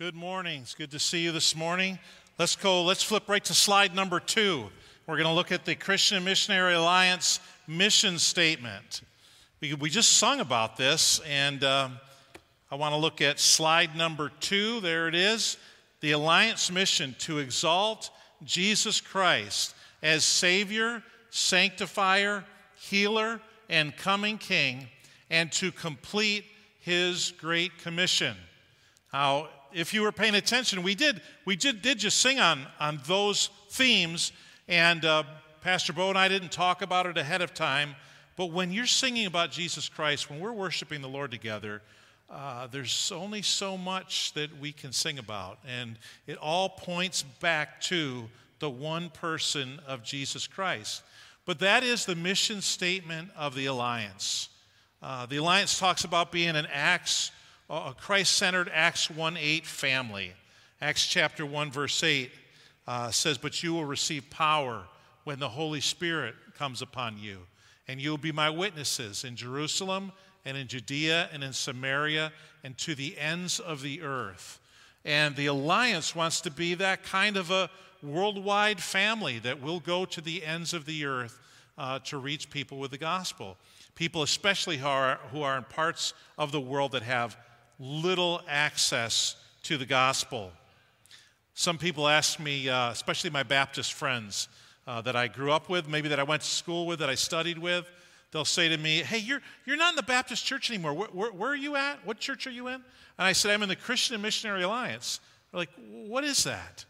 Good morning. It's good to see you this morning. Let's go, let's flip right to slide number two. We're going to look at the Christian Missionary Alliance mission statement. We, we just sung about this, and um, I want to look at slide number two. There it is. The Alliance mission to exalt Jesus Christ as Savior, Sanctifier, Healer, and coming King, and to complete His Great Commission. Now, if you were paying attention, we did we did, did just sing on on those themes, and uh, Pastor Bo and I didn't talk about it ahead of time. But when you're singing about Jesus Christ, when we're worshiping the Lord together, uh, there's only so much that we can sing about, and it all points back to the one person of Jesus Christ. But that is the mission statement of the alliance. Uh, the alliance talks about being an Acts a Christ centered Acts 1:8 family. Acts chapter 1, verse 8 uh, says, But you will receive power when the Holy Spirit comes upon you, and you will be my witnesses in Jerusalem and in Judea and in Samaria and to the ends of the earth. And the alliance wants to be that kind of a worldwide family that will go to the ends of the earth uh, to reach people with the gospel. People, especially who are, who are in parts of the world that have little access to the gospel. Some people ask me, uh, especially my Baptist friends uh, that I grew up with, maybe that I went to school with, that I studied with, they'll say to me, Hey, you're, you're not in the Baptist church anymore. Where, where, where, are you at? What church are you in? And I said, I'm in the Christian and Missionary Alliance. They're like, What is that?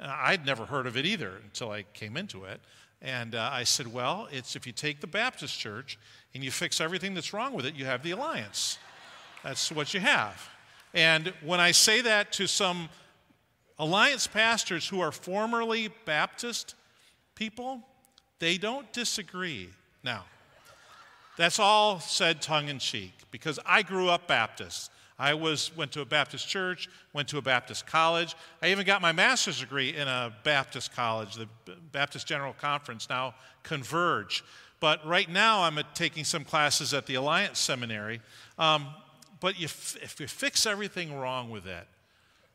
And I'd never heard of it either until I came into it. And uh, I said, Well, it's if you take the Baptist church and you fix everything that's wrong with it, you have the alliance. That's what you have. And when I say that to some alliance pastors who are formerly Baptist people, they don't disagree. Now, that's all said tongue in cheek because I grew up Baptist. I was went to a Baptist church, went to a Baptist college. I even got my master's degree in a Baptist college, the Baptist General Conference, now Converge. But right now, I'm taking some classes at the Alliance Seminary. Um, but if you fix everything wrong with that,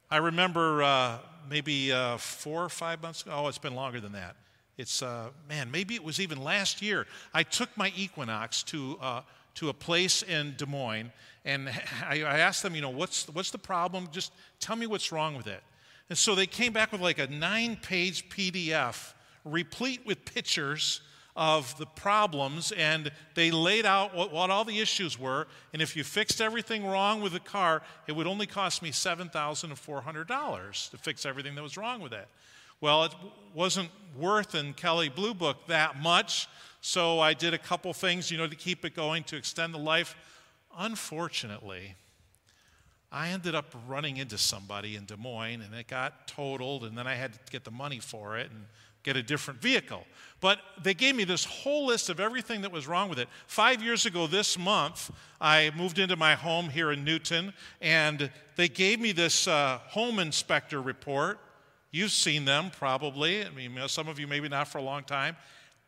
I remember uh, maybe uh, four or five months ago. Oh, it's been longer than that. It's, uh, man, maybe it was even last year. I took my Equinox to, uh, to a place in Des Moines, and I, I asked them, you know, what's, what's the problem? Just tell me what's wrong with it. And so they came back with like a nine page PDF replete with pictures of the problems and they laid out what, what, all the issues were. And if you fixed everything wrong with the car, it would only cost me $7,400 to fix everything that was wrong with it. Well, it wasn't worth in Kelley Blue Book that much, so I did a couple things, you know, to keep it going, to extend the life. Unfortunately, I ended up running into somebody in Des Moines and it got totaled, and then I had to get the money for it. And get a different vehicle. But they gave me this whole list of everything that was wrong with it. Five years ago this month, I moved into my home here in Newton, and they gave me this uh, home inspector report. You've seen them probably. I mean, some of you maybe not for a long time.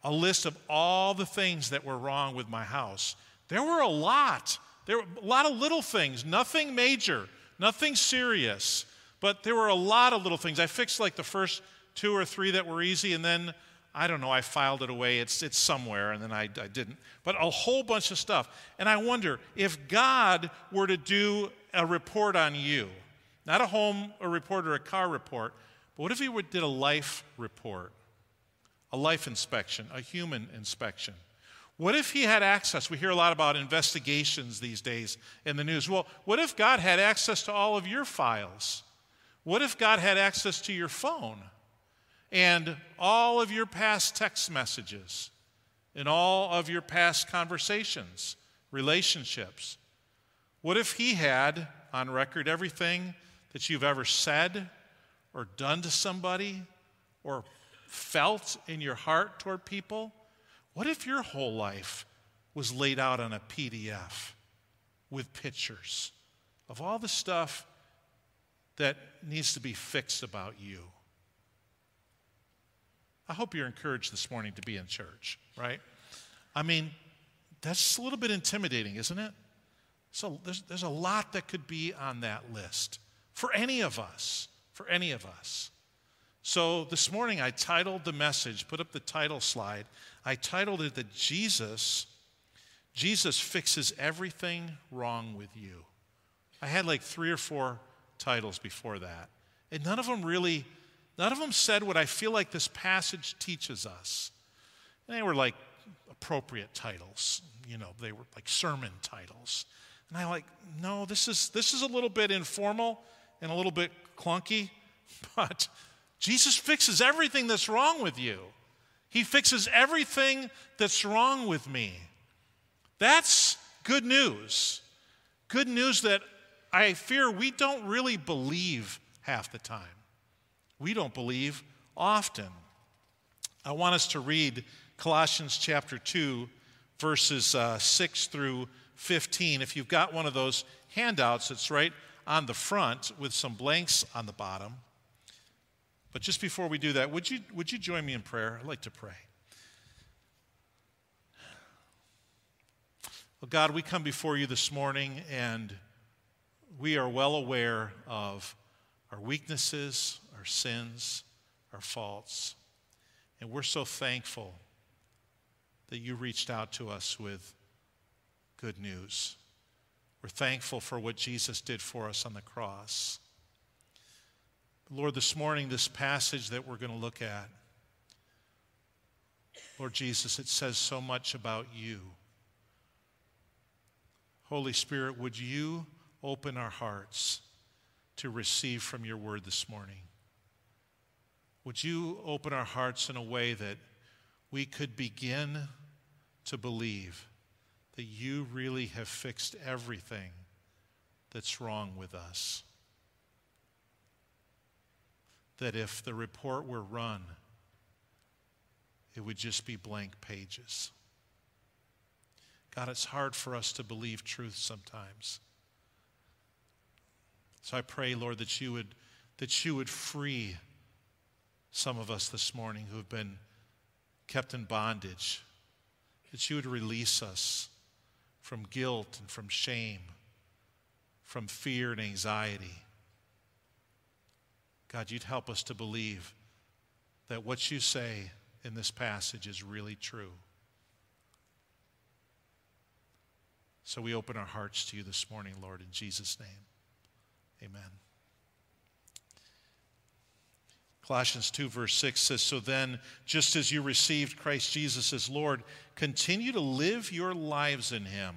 A list of all the things that were wrong with my house. There were a lot. There were a lot of little things, nothing major, nothing serious, but there were a lot of little things. I fixed like the first two or three that were easy, and then I don't know, I filed it away. It's, it's somewhere, and then I, I didn't. But a whole bunch of stuff. And I wonder if God were to do a report on you, not a home a report or a car report, but what if He did a life report, a life inspection, a human inspection? What if He had access? We hear a lot about investigations these days in the news. Well, what if God had access to all of your files? What if God had access to your phone? And all of your past text messages and all of your past conversations, relationships. What if he had on record everything that you've ever said or done to somebody or felt in your heart toward people? What if your whole life was laid out on a PDF with pictures of all the stuff that needs to be fixed about you? I hope you're encouraged this morning to be in church, right? I mean, that's a little bit intimidating, isn't it? So there's, there's a lot that could be on that list for any of us, for any of us. So this morning I titled the message, put up the title slide. I titled it that Jesus Jesus fixes everything wrong with you. I had like 3 or 4 titles before that. And none of them really none of them said what I feel like this passage teaches us. And they were like appropriate titles, you know, they were like sermon titles. And I like, no, this is this is a little bit informal and a little bit clunky, but Jesus fixes everything that's wrong with you. He fixes everything that's wrong with me. That's good news. Good news that I fear we don't really believe half the time. We don't believe often. I want us to read Colossians chapter 2, verses uh, 6 through 15. If you've got one of those handouts, it's right on the front with some blanks on the bottom. But just before we do that, would you, would you join me in prayer? I'd like to pray. Well, God, we come before you this morning and we are well aware of our weaknesses, our sins, our faults. And we're so thankful that you reached out to us with good news. We're thankful for what Jesus did for us on the cross. Lord, this morning, this passage that we're going to look at, Lord Jesus, it says so much about you. Holy Spirit, would you open our hearts to receive from your word this morning? Would you open our hearts in a way that we could begin to believe that you really have fixed everything that's wrong with us? that if the report were run, it would just be blank pages. God, it's hard for us to believe truth sometimes. So I pray, Lord, that you would, that you would free some of us this morning who have been kept in bondage, that you would release us from guilt and from shame, from fear and anxiety. God, you'd help us to believe that what you say in this passage is really true. So we open our hearts to you this morning, Lord, in Jesus' name. Amen. Colossians 2, verse 6 says, So then, just as you received Christ Jesus as Lord, continue to live your lives in him,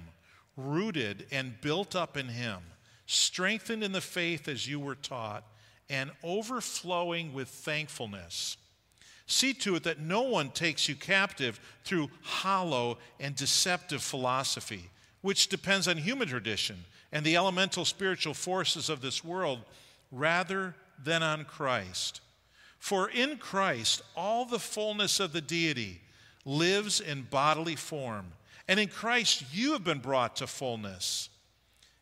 rooted and built up in him, strengthened in the faith as you were taught and overflowing with thankfulness. See to it that no one takes you captive through hollow and deceptive philosophy, which depends on human tradition and the elemental spiritual forces of this world rather than on Christ. For in Christ, all the fullness of the deity lives in bodily form, and in Christ, you have been brought to fullness.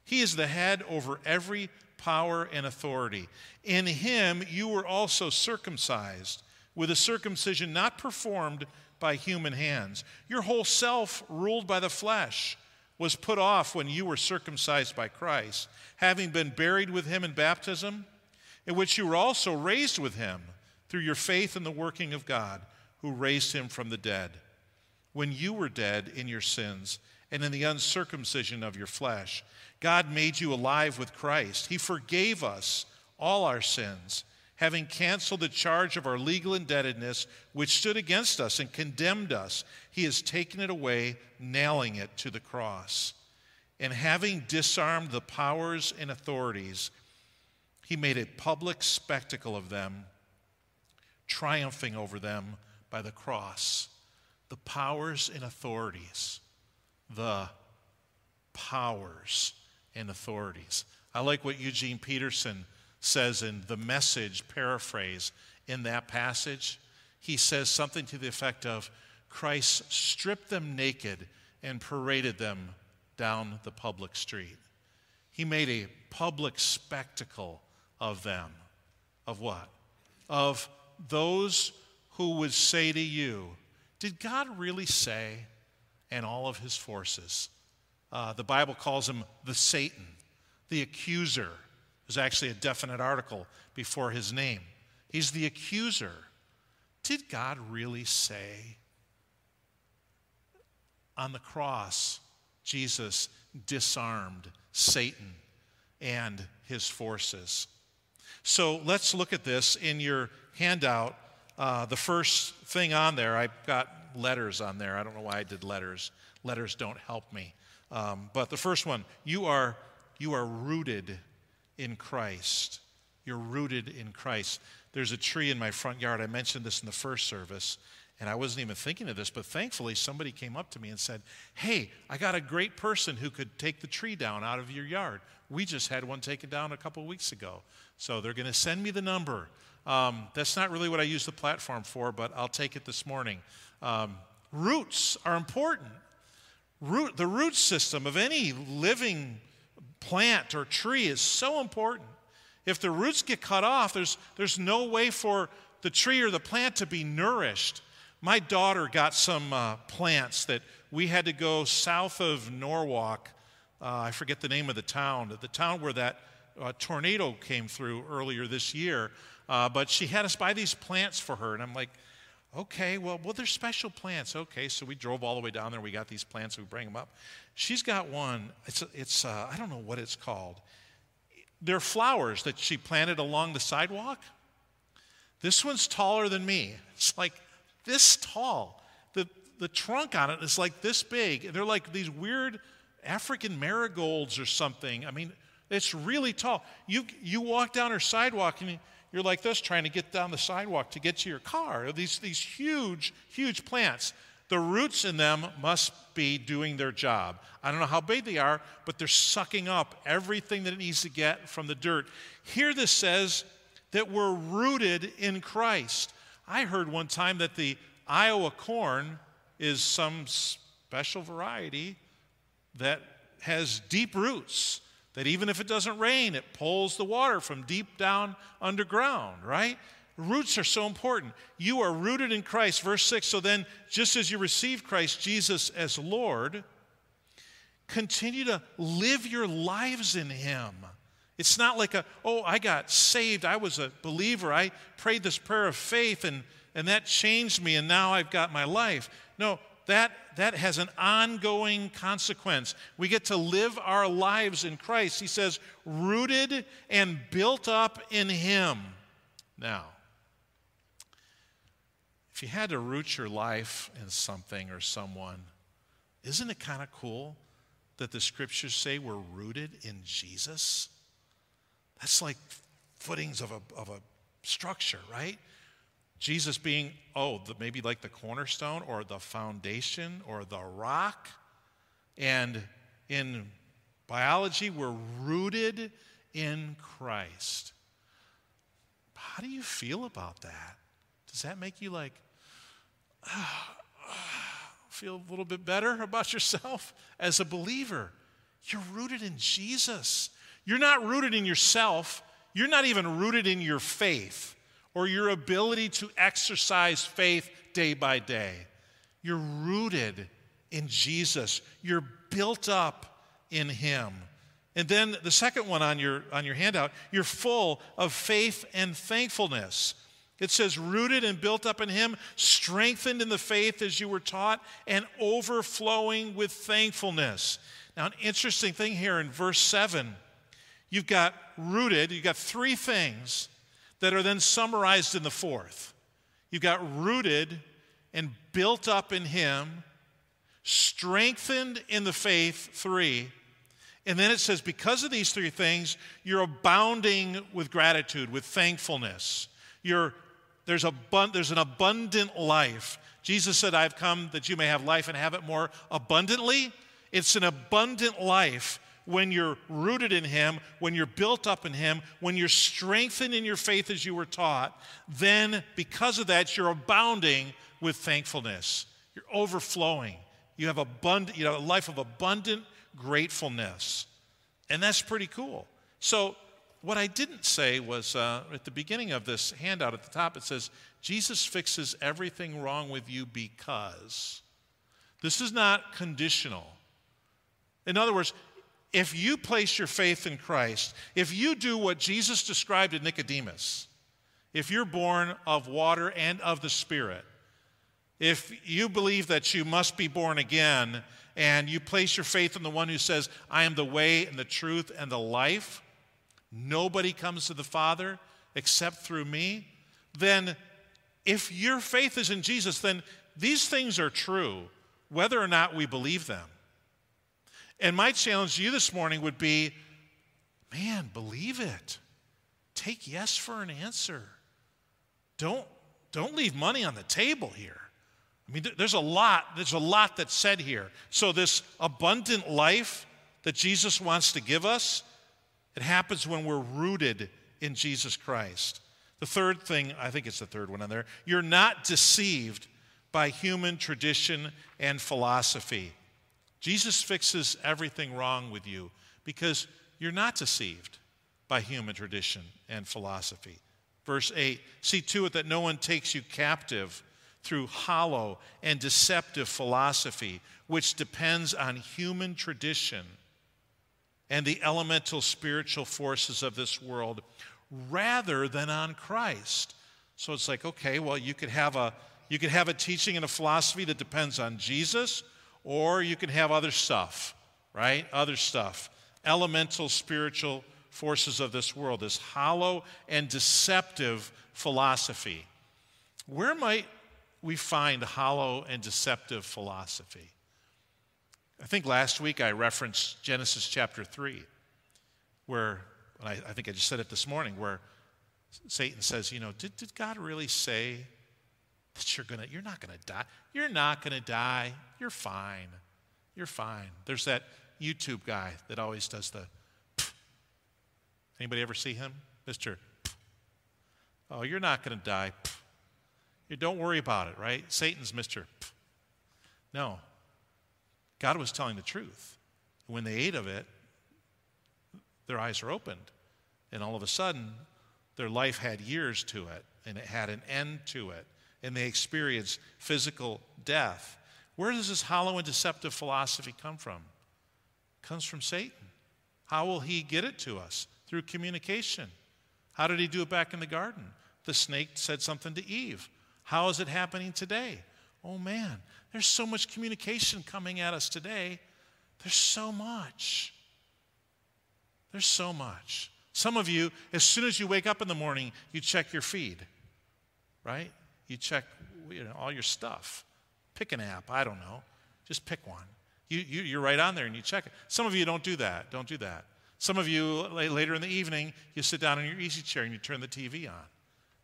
He is the head over every power, and authority. In him you were also circumcised with a circumcision not performed by human hands. Your whole self, ruled by the flesh, was put off when you were circumcised by Christ, having been buried with him in baptism, in which you were also raised with him through your faith in the working of God, who raised him from the dead. When you were dead in your sins and in the uncircumcision of your flesh, God made you alive with Christ. He forgave us all our sins, having canceled the charge of our legal indebtedness, which stood against us and condemned us. He has taken it away, nailing it to the cross. And having disarmed the powers and authorities, he made a public spectacle of them, triumphing over them by the cross. The powers and authorities, the powers and authorities. I like what Eugene Peterson says in the message paraphrase in that passage. He says something to the effect of Christ stripped them naked and paraded them down the public street. He made a public spectacle of them. Of what? Of those who would say to you, Did God really say, and all of his forces, uh, the Bible calls him the Satan, the accuser, There's actually a definite article before his name. He's the accuser. Did God really say? On the cross, Jesus disarmed Satan and his forces. So let's look at this in your handout. Uh, the first thing on there, I've got letters on there. I don't know why I did letters. Letters don't help me. Um, but the first one, you are, you are rooted in Christ. You're rooted in Christ. There's a tree in my front yard. I mentioned this in the first service, and I wasn't even thinking of this, but thankfully somebody came up to me and said, Hey, I got a great person who could take the tree down out of your yard. We just had one taken down a couple weeks ago. So they're going to send me the number. Um, that's not really what I use the platform for, but I'll take it this morning. Um, roots are important. Root, the root system of any living plant or tree is so important. If the roots get cut off, there's, there's no way for the tree or the plant to be nourished. My daughter got some uh, plants that we had to go south of Norwalk. Uh, I forget the name of the town, the town where that uh, tornado came through earlier this year. Uh, but she had us buy these plants for her, and I'm like, okay, well, well, they're special plants. Okay, so we drove all the way down there. We got these plants. We bring them up. She's got one. It's it's uh, I don't know what it's called. They're flowers that she planted along the sidewalk. This one's taller than me. It's like this tall. The, the trunk on it is like this big. They're like these weird African marigolds or something. I mean, it's really tall. You, you walk down her sidewalk and you're like this trying to get down the sidewalk to get to your car. These, these huge, huge plants. The roots in them must be doing their job. I don't know how big they are, but they're sucking up everything that it needs to get from the dirt. Here, this says that we're rooted in Christ. I heard one time that the Iowa corn is some special variety that has deep roots, that even if it doesn't rain, it pulls the water from deep down underground, right? Roots are so important. You are rooted in Christ. Verse 6 So then, just as you receive Christ Jesus as Lord, continue to live your lives in Him. It's not like a, oh, I got saved. I was a believer. I prayed this prayer of faith and, and that changed me and now I've got my life. No, that, that has an ongoing consequence. We get to live our lives in Christ. He says, rooted and built up in Him. Now, if you had to root your life in something or someone, isn't it kind of cool that the scriptures say we're rooted in Jesus? That's like footings of a, of a structure, right? Jesus being, oh, the, maybe like the cornerstone or the foundation or the rock. And in biology, we're rooted in Christ. How do you feel about that? Does that make you like, feel a little bit better about yourself as a believer? You're rooted in Jesus. You're not rooted in yourself. You're not even rooted in your faith or your ability to exercise faith day by day. You're rooted in Jesus. You're built up in Him. And then the second one on your, on your handout, you're full of faith and thankfulness. It says, rooted and built up in Him, strengthened in the faith as you were taught, and overflowing with thankfulness. Now, an interesting thing here in verse 7 You've got rooted, you've got three things that are then summarized in the fourth. You've got rooted and built up in Him, strengthened in the faith, three. And then it says, because of these three things, you're abounding with gratitude, with thankfulness. You're, there's, a, there's an abundant life. Jesus said, I've come that you may have life and have it more abundantly. It's an abundant life when you're rooted in Him, when you're built up in Him, when you're strengthened in your faith as you were taught, then because of that, you're abounding with thankfulness. You're overflowing. You have you know, a life of abundant gratefulness. And that's pretty cool. So, what I didn't say was uh, at the beginning of this handout at the top, it says, Jesus fixes everything wrong with you because. This is not conditional. In other words, if you place your faith in Christ, if you do what Jesus described to Nicodemus, if you're born of water and of the Spirit, if you believe that you must be born again and you place your faith in the one who says, I am the way and the truth and the life, nobody comes to the Father except through me, then if your faith is in Jesus, then these things are true, whether or not we believe them. And my challenge to you this morning would be man, believe it. Take yes for an answer. Don't, don't leave money on the table here. I mean, there's a lot, there's a lot that's said here. So, this abundant life that Jesus wants to give us, it happens when we're rooted in Jesus Christ. The third thing, I think it's the third one on there, you're not deceived by human tradition and philosophy. Jesus fixes everything wrong with you because you're not deceived by human tradition and philosophy. Verse 8 See to it that no one takes you captive through hollow and deceptive philosophy, which depends on human tradition and the elemental spiritual forces of this world rather than on Christ. So it's like, okay, well, you could have a you could have a teaching and a philosophy that depends on Jesus, or you can have other stuff, right? Other stuff. Elemental spiritual forces of this world, this hollow and deceptive philosophy. Where might we find hollow and deceptive philosophy? I think last week I referenced Genesis chapter 3, where, I, I think I just said it this morning, where Satan says, you know, did, did God really say you're gonna you're not gonna die. You're not gonna die. You're fine. You're fine. There's that youtube guy that always does the pff. anybody ever see him? Mr pff. oh you're not gonna die. Pff. you don't worry about it right? Satan's mr no. God was telling the truth. When they ate of it their eyes were opened and all of a sudden their life had years to it and it had an end to it and they experience physical death. Where does this hollow and deceptive philosophy come from? It comes from Satan. How will he get it to us? Through communication. How did he do it back in the garden? The snake said something to Eve. How is it happening today? Oh man, there's so much communication coming at us today. There's so much. There's so much. Some of you, as soon as you wake up in the morning, you check your feed, right? You check you know, all your stuff. Pick an app, I don't know. Just pick one. You, you, you're right on there and you check it. Some of you don't do that. Don't do that. Some of you, later in the evening, you sit down in your easy chair and you turn the TV on.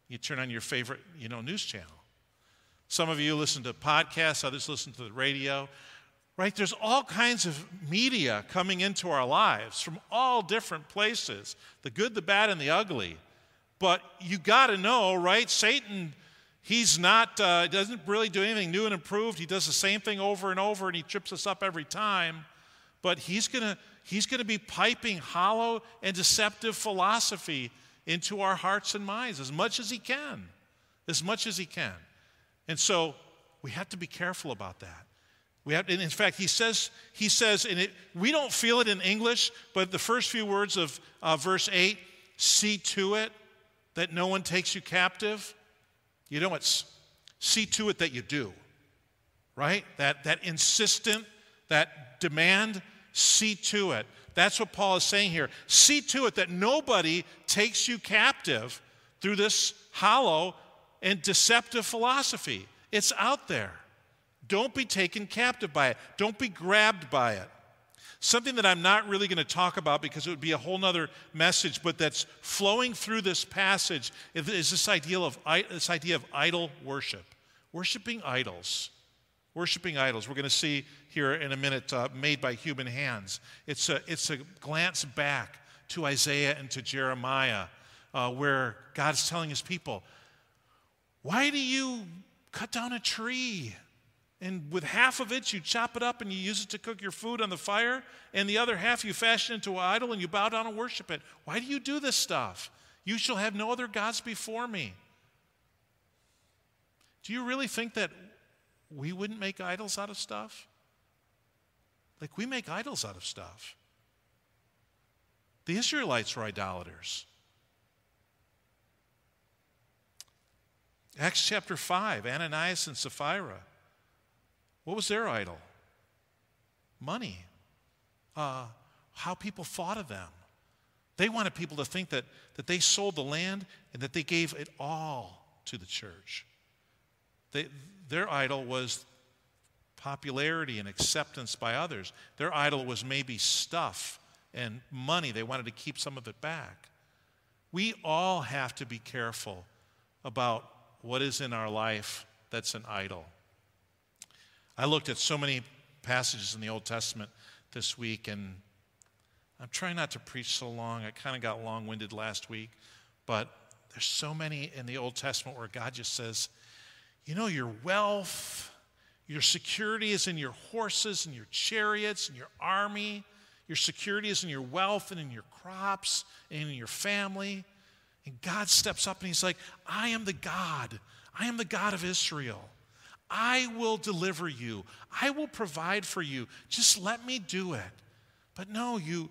You turn on your favorite you know, news channel. Some of you listen to podcasts, others listen to the radio. Right? There's all kinds of media coming into our lives from all different places the good, the bad, and the ugly. But you got to know, right? Satan He's not, uh, doesn't really do anything new and improved. He does the same thing over and over and he trips us up every time. But he's going to he's to be piping hollow and deceptive philosophy into our hearts and minds as much as he can. As much as he can. And so we have to be careful about that. We have, in fact, he says, he says, and it, we don't feel it in English, but the first few words of uh, verse 8 see to it that no one takes you captive. You know, it's see to it that you do, right? That, that insistent, that demand, see to it. That's what Paul is saying here. See to it that nobody takes you captive through this hollow and deceptive philosophy. It's out there. Don't be taken captive by it, don't be grabbed by it. Something that I'm not really going to talk about because it would be a whole other message, but that's flowing through this passage is this idea of, this idea of idol worship. Worshiping idols. Worshiping idols. We're going to see here in a minute, uh, made by human hands. It's a, it's a glance back to Isaiah and to Jeremiah, uh, where God's telling his people, Why do you cut down a tree? And with half of it, you chop it up and you use it to cook your food on the fire, and the other half you fashion into an idol and you bow down and worship it. Why do you do this stuff? You shall have no other gods before me. Do you really think that we wouldn't make idols out of stuff? Like, we make idols out of stuff. The Israelites were idolaters. Acts chapter 5, Ananias and Sapphira. What was their idol? Money. Uh, how people thought of them. They wanted people to think that, that they sold the land and that they gave it all to the church. They, their idol was popularity and acceptance by others. Their idol was maybe stuff and money. They wanted to keep some of it back. We all have to be careful about what is in our life that's an idol. I looked at so many passages in the Old Testament this week, and I'm trying not to preach so long. I kind of got long winded last week, but there's so many in the Old Testament where God just says, you know, your wealth, your security is in your horses and your chariots and your army. Your security is in your wealth and in your crops and in your family. And God steps up and He's like, I am the God. I am the God of Israel. I will deliver you. I will provide for you. Just let me do it. But no, you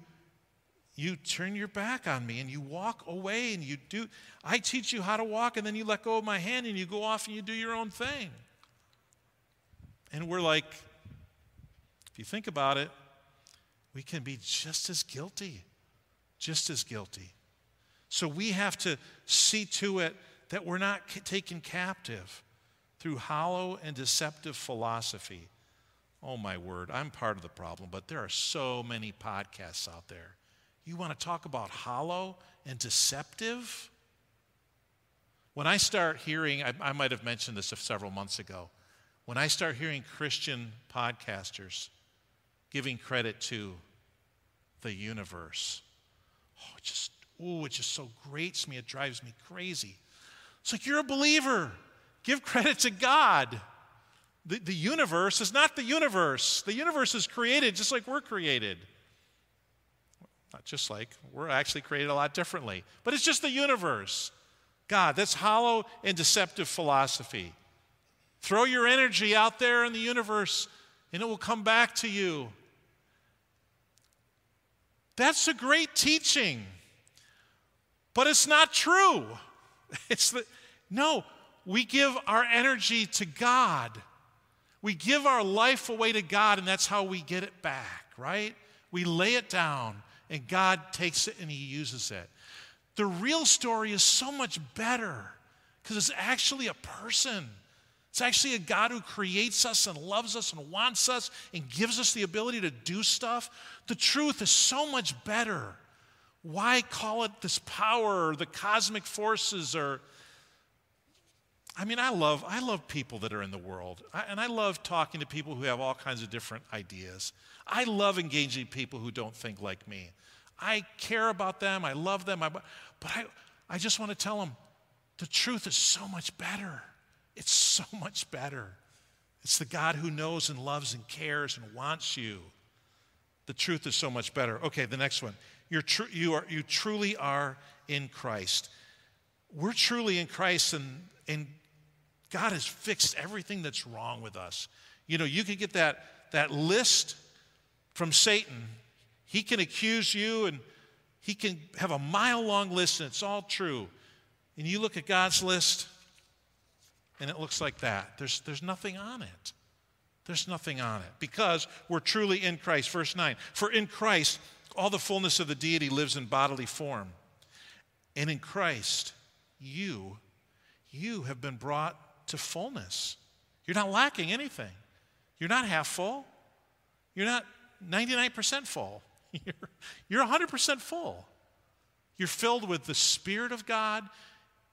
you turn your back on me and you walk away and you do I teach you how to walk and then you let go of my hand and you go off and you do your own thing. And we're like if you think about it, we can be just as guilty. Just as guilty. So we have to see to it that we're not taken captive through hollow and deceptive philosophy. Oh, my word, I'm part of the problem, but there are so many podcasts out there. You want to talk about hollow and deceptive? When I start hearing, I, I might have mentioned this several months ago, when I start hearing Christian podcasters giving credit to the universe, oh, it just, oh, it just so grates me, it drives me crazy. It's like you're a believer. Give credit to God. The, the universe is not the universe. The universe is created just like we're created. Not just like, we're actually created a lot differently. But it's just the universe. God, that's hollow and deceptive philosophy. Throw your energy out there in the universe and it will come back to you. That's a great teaching, but it's not true. It's the, no, we give our energy to God. We give our life away to God, and that's how we get it back, right? We lay it down, and God takes it and He uses it. The real story is so much better because it's actually a person. It's actually a God who creates us and loves us and wants us and gives us the ability to do stuff. The truth is so much better. Why call it this power or the cosmic forces or I mean, I love, I love people that are in the world, I, and I love talking to people who have all kinds of different ideas. I love engaging people who don't think like me. I care about them, I love them, I, but I, I just want to tell them the truth is so much better. It's so much better. It's the God who knows and loves and cares and wants you. The truth is so much better. Okay, the next one. You're tr- you, are, you truly are in Christ. We're truly in Christ, and, and God has fixed everything that's wrong with us. You know, you could get that, that list from Satan. He can accuse you and he can have a mile long list and it's all true. And you look at God's list and it looks like that. There's, there's nothing on it. There's nothing on it because we're truly in Christ. Verse 9 For in Christ, all the fullness of the deity lives in bodily form. And in Christ, you, you have been brought to fullness. You're not lacking anything. You're not half full. You're not 99% full. You're, you're 100% full. You're filled with the Spirit of God.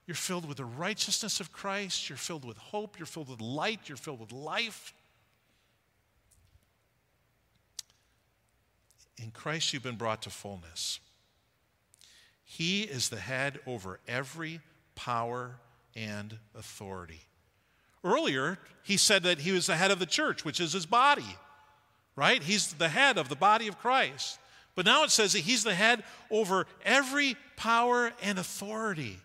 You're filled with the righteousness of Christ. You're filled with hope. You're filled with light. You're filled with life. In Christ, you've been brought to fullness. He is the head over every power and authority. Earlier, he said that he was the head of the church, which is his body, right? He's the head of the body of Christ. But now it says that he's the head over every power and authority.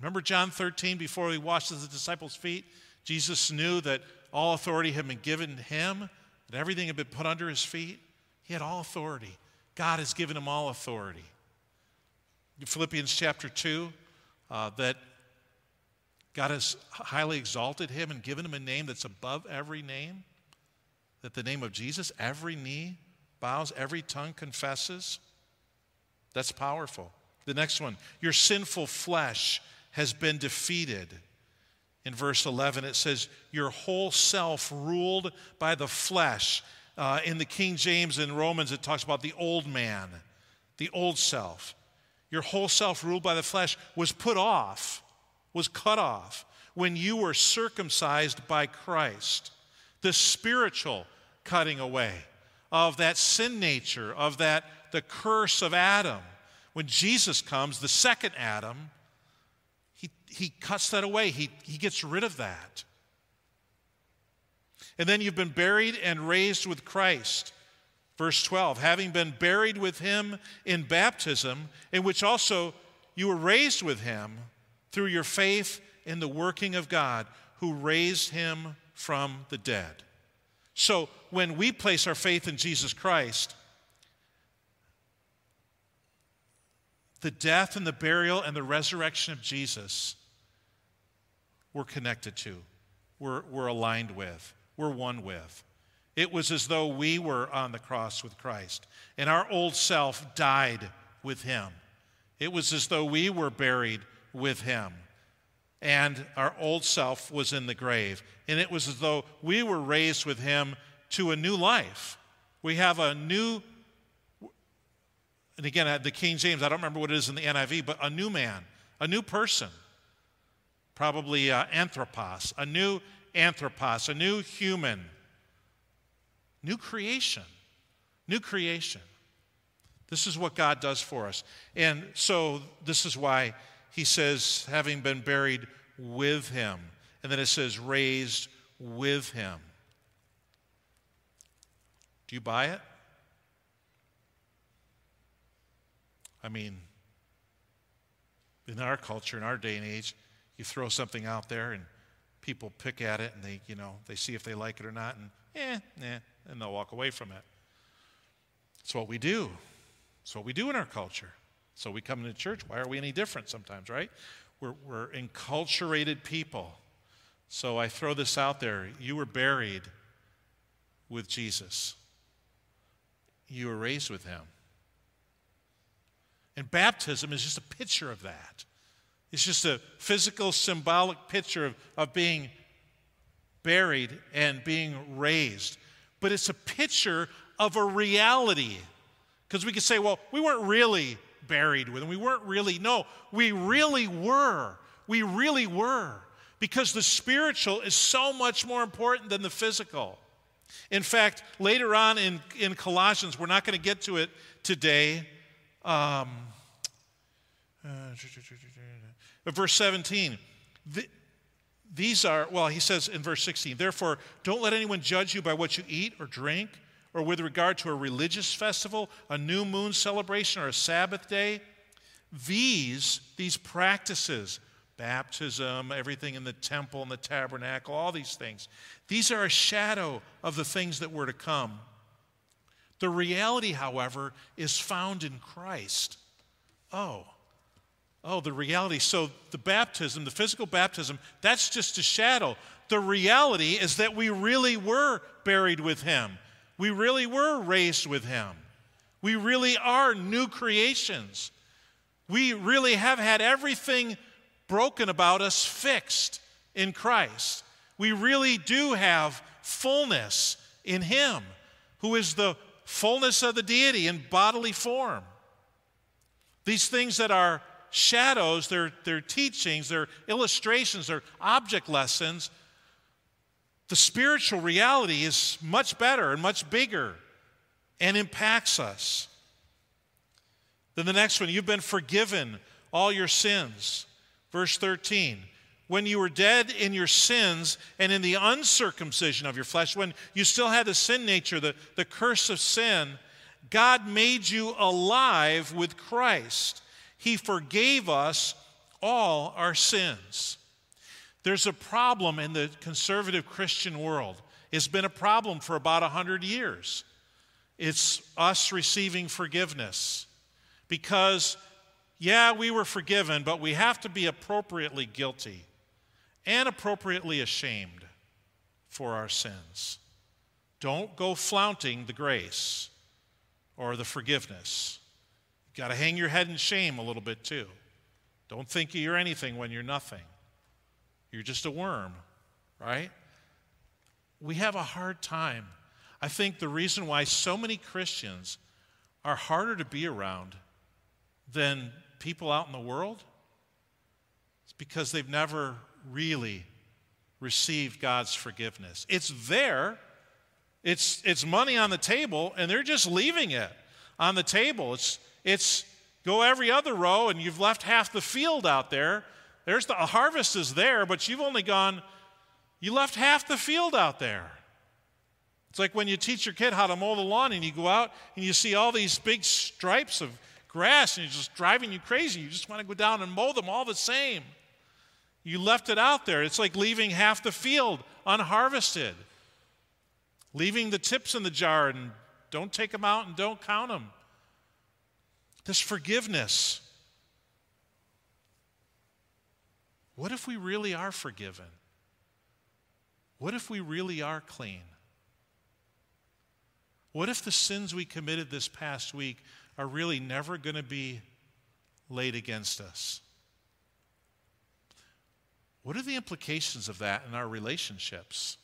Remember John 13, before he washes the disciples' feet? Jesus knew that all authority had been given to him, that everything had been put under his feet. He had all authority. God has given him all authority. Philippians chapter 2, uh, that God has highly exalted him and given him a name that's above every name, that the name of Jesus, every knee bows, every tongue confesses. That's powerful. The next one, your sinful flesh has been defeated. In verse 11, it says, Your whole self ruled by the flesh. Uh, in the King James and Romans, it talks about the old man, the old self. Your whole self ruled by the flesh was put off, was cut off when you were circumcised by Christ. The spiritual cutting away of that sin nature, of that the curse of Adam. When Jesus comes, the second Adam, he, he cuts that away. He, he gets rid of that. And then you've been buried and raised with Christ. Verse 12, having been buried with him in baptism, in which also you were raised with him through your faith in the working of God who raised him from the dead. So when we place our faith in Jesus Christ, the death and the burial and the resurrection of Jesus we're connected to, we're, we're aligned with, we're one with. It was as though we were on the cross with Christ, and our old self died with him. It was as though we were buried with him, and our old self was in the grave. And it was as though we were raised with him to a new life. We have a new, and again, the King James, I don't remember what it is in the NIV, but a new man, a new person. Probably uh, anthropos, a new anthropos, a new human, new creation, new creation. This is what God does for us. And so this is why he says, having been buried with him. And then it says, raised with him. Do you buy it? I mean, in our culture, in our day and age, you throw something out there and people pick at it and they, you know, they see if they like it or not and eh, eh, and they'll walk away from it. It's what we do. It's what we do in our culture. So we come into church. Why are we any different sometimes, right? We're, we're enculturated people. So I throw this out there. You were buried with Jesus you were raised with him. And baptism is just a picture of that. It's just a physical, symbolic picture of, of being buried and being raised. But it's a picture of a reality. Because we could say, well, we weren't really buried with him. We weren't really, no, we really were. We really were. Because the spiritual is so much more important than the physical. In fact, later on in, in Colossians, we're not going to get to it today. Um, uh, verse 17. The, these are, well, he says in verse 16, therefore, don't let anyone judge you by what you eat or drink, or with regard to a religious festival, a new moon celebration, or a Sabbath day. These, these practices, baptism, everything in the temple and the tabernacle, all these things, these are a shadow of the things that were to come. The reality, however, is found in Christ. Oh, oh, the reality. So the baptism, the physical baptism, that's just a shadow. The reality is that we really were buried with Him, we really were raised with Him. We really are new creations. We really have had everything broken about us fixed in Christ we really do have fullness in Him, who is the fullness of the deity in bodily form. These things that are shadows, they're, they're teachings, they're illustrations, they're object lessons. The spiritual reality is much better and much bigger and impacts us. Then the next one, you've been forgiven all your sins. Verse 13 when you were dead in your sins and in the uncircumcision of your flesh, when you still had the sin nature, the, the curse of sin, God made you alive with Christ. He forgave us all our sins. There's a problem in the conservative Christian world. It's been a problem for about 100 years. It's us receiving forgiveness. Because, yeah, we were forgiven, but we have to be appropriately guilty and appropriately ashamed for our sins. Don't go flaunting the grace or the forgiveness. You've got to hang your head in shame a little bit too. Don't think you're anything when you're nothing. You're just a worm, right? We have a hard time. I think the reason why so many Christians are harder to be around than people out in the world is because they've never really received God's forgiveness. It's there, it's, it's money on the table, and they're just leaving it on the table. It's, it's go every other row, and you've left half the field out there. There's the harvest is there, but you've only gone, you left half the field out there. It's like when you teach your kid how to mow the lawn and you go out and you see all these big stripes of grass and it's just driving you crazy. You just want to go down and mow them all the same. You left it out there. It's like leaving half the field unharvested, leaving the tips in the jar and don't take them out and don't count them. This forgiveness. What if we really are forgiven? What if we really are clean? What if the sins we committed this past week are really never going to be laid against us? What are the implications of that in our relationships?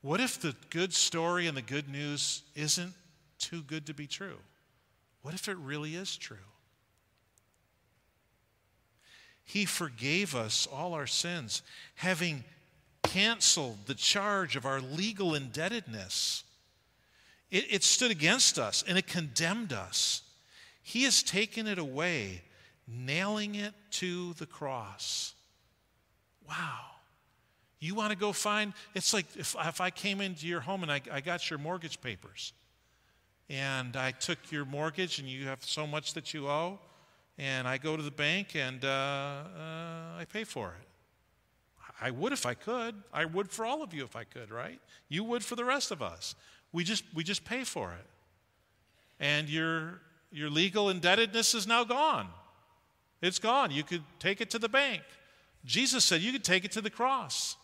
What if the good story and the good news isn't too good to be true? What if it really is true? He forgave us all our sins, having canceled the charge of our legal indebtedness. It, it, stood against us and it condemned us. He has taken it away nailing it to the cross. Wow. You want to go find, it's like if, if I came into your home and I, I got your mortgage papers and I took your mortgage and you have so much that you owe, and I go to the bank and uh, uh, I pay for it. I would if I could. I would for all of you if I could, right? You would for the rest of us. We just, we just pay for it. And your, your legal indebtedness is now gone. It's gone. You could take it to the bank. Jesus said you could take it to the cross.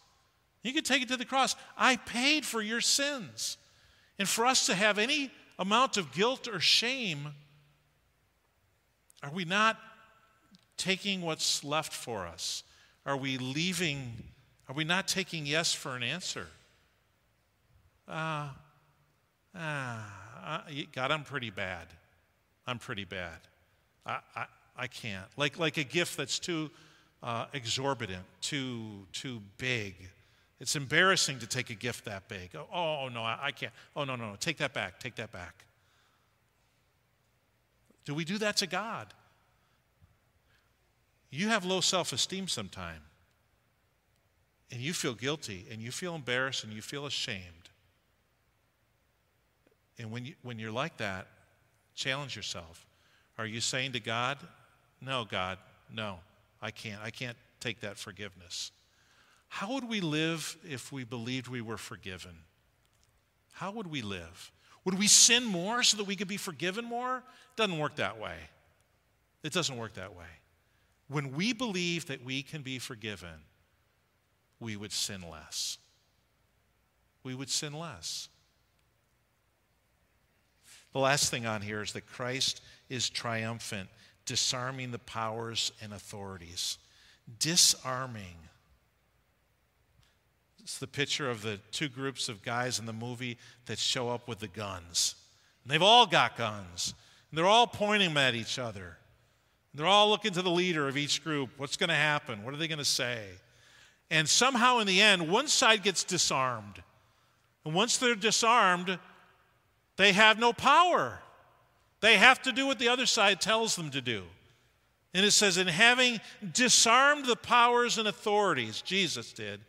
You could take it to the cross. I paid for your sins. And for us to have any amount of guilt or shame, are we not taking what's left for us? Are we leaving? Are we not taking yes for an answer? Ah, uh, uh, God, I'm pretty bad. I'm pretty bad. I, I, I can't. Like, like a gift that's too uh, exorbitant, too, too big. It's embarrassing to take a gift that big. Oh, oh no, I, I can't. Oh, no, no, no. Take that back. Take that back. Do we do that to God? You have low self esteem sometime, and you feel guilty, and you feel embarrassed, and you feel ashamed. And when, you, when you're like that, challenge yourself. Are you saying to God, no, God, no, I can't. I can't take that forgiveness. How would we live if we believed we were forgiven? How would we live? Would we sin more so that we could be forgiven more? It doesn't work that way. It doesn't work that way. When we believe that we can be forgiven, we would sin less. We would sin less. The last thing on here is that Christ is triumphant disarming the powers and authorities. Disarming. It's the picture of the two groups of guys in the movie that show up with the guns. And they've all got guns. And they're all pointing them at each other. And they're all looking to the leader of each group. What's going to happen? What are they going to say? And somehow, in the end, one side gets disarmed. And once they're disarmed, they have no power. They have to do what the other side tells them to do. And it says, in having disarmed the powers and authorities, Jesus did,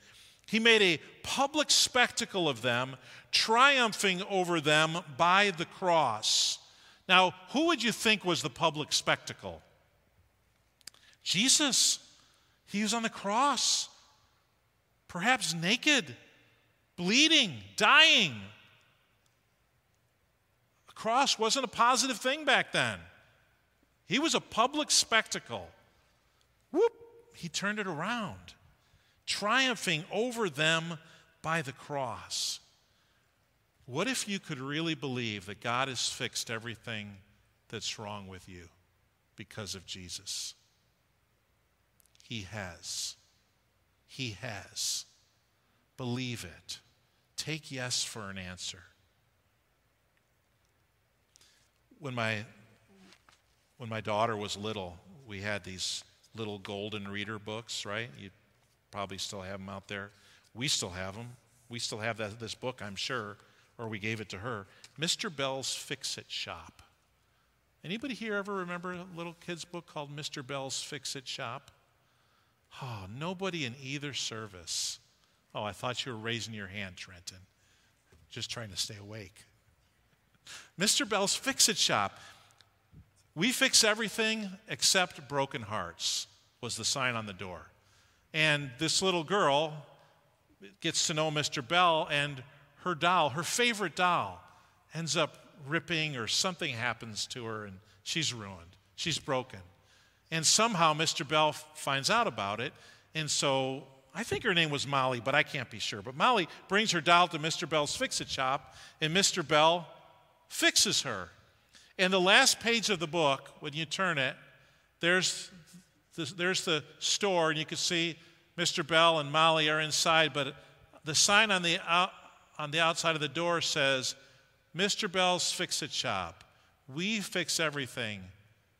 he made a public spectacle of them, triumphing over them by the cross. Now, who would you think was the public spectacle? Jesus. He was on the cross, perhaps naked, bleeding, dying. A cross wasn't a positive thing back then. He was a public spectacle. Whoop, he turned it around, triumphing over them by the cross. What if you could really believe that God has fixed everything that's wrong with you because of Jesus? He has. He has. Believe it. Take yes for an answer. When my, when my daughter was little, we had these little golden reader books, right? You probably still have them out there. We still have them. We still have that, this book, I'm sure, or we gave it to her. Mr. Bell's Fix It Shop. Anybody here ever remember a little kid's book called Mr. Bell's Fix It Shop? Oh, nobody in either service. Oh, I thought you were raising your hand, Trenton. Just trying to stay awake. Mr. Bell's Fix It Shop. We fix everything except broken hearts, was the sign on the door. And this little girl gets to know Mr. Bell, and her doll, her favorite doll, ends up ripping or something happens to her, and she's ruined. She's broken. And somehow Mr. Bell finds out about it. And so I think her name was Molly, but I can't be sure. But Molly brings her doll to Mr. Bell's fix it shop, and Mr. Bell fixes her. And the last page of the book, when you turn it, there's the, there's the store, and you can see Mr. Bell and Molly are inside, but the sign on the, out, on the outside of the door says, Mr. Bell's Fix It Shop. We fix everything.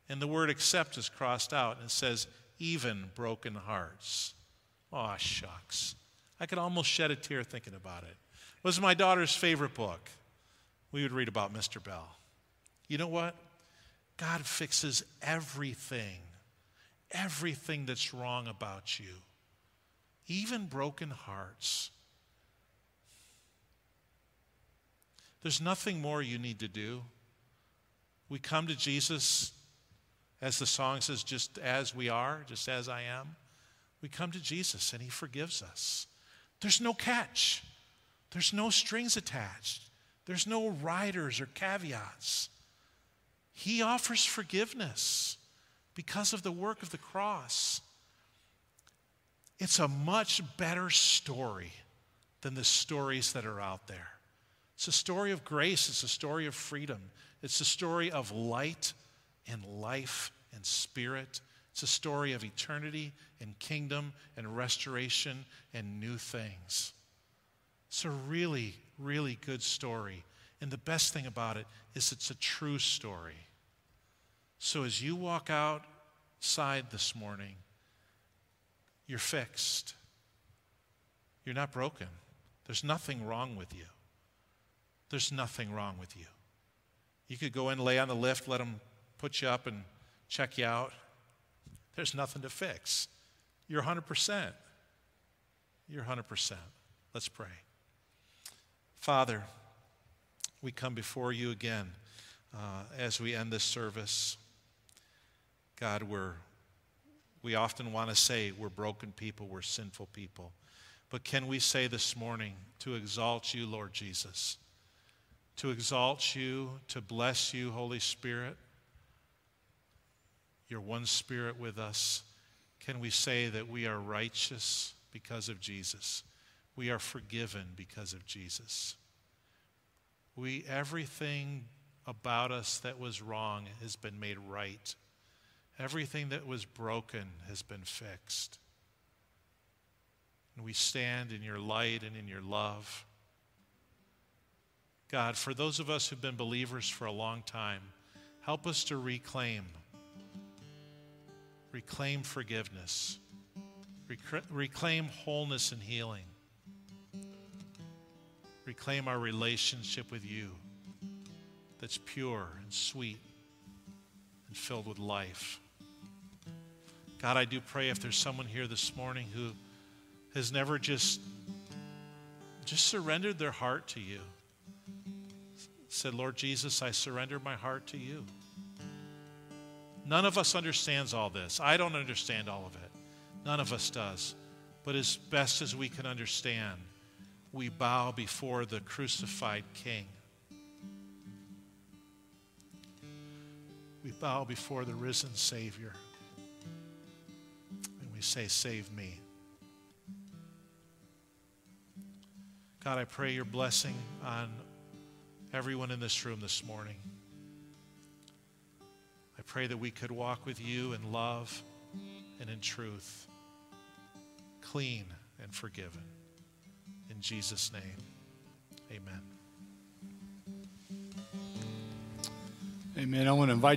And the word accept is crossed out and it says, even broken hearts. Oh, shucks. I could almost shed a tear thinking about it. it was my daughter's favorite book. We would read about Mr. Bell. You know what? God fixes everything, everything that's wrong about you, even broken hearts. There's nothing more you need to do. We come to Jesus as the song says, just as we are, just as I am, we come to Jesus and He forgives us. There's no catch, there's no strings attached, there's no riders or caveats. He offers forgiveness because of the work of the cross. It's a much better story than the stories that are out there. It's a story of grace, it's a story of freedom, it's a story of light and life and spirit. It's a story of eternity and kingdom and restoration and new things. It's a really, really good story. And the best thing about it is it's a true story. So as you walk outside this morning, you're fixed. You're not broken. There's nothing wrong with you. There's nothing wrong with you. You could go in, lay on the lift, let them put you up and check you out. There's nothing to fix. You're 100%. You're 100%. Let's pray. Father, we come before you again uh, as we end this service. God, we're, we often want to say we're broken people, we're sinful people. But can we say this morning to exalt you, Lord Jesus? To exalt you, to bless you, Holy Spirit, your one spirit with us, can we say that we are righteous because of Jesus? We are forgiven because of Jesus. We everything about us that was wrong has been made right. Everything that was broken has been fixed. And we stand in your light and in your love. God, for those of us who've been believers for a long time, help us to reclaim reclaim forgiveness, rec- reclaim wholeness and healing, reclaim our relationship with you that's pure and sweet and filled with life. God, I do pray if there's someone here this morning who has never just just surrendered their heart to you. Said, Lord Jesus, I surrender my heart to you. None of us understands all this. I don't understand all of it. None of us does. But as best as we can understand, we bow before the crucified King. We bow before the risen Savior. We say, Save me. God, I pray your blessing on everyone in this room this morning. I pray that we could walk with you in love and in truth, clean and forgiven. In Jesus' name, amen. Amen. I want to invite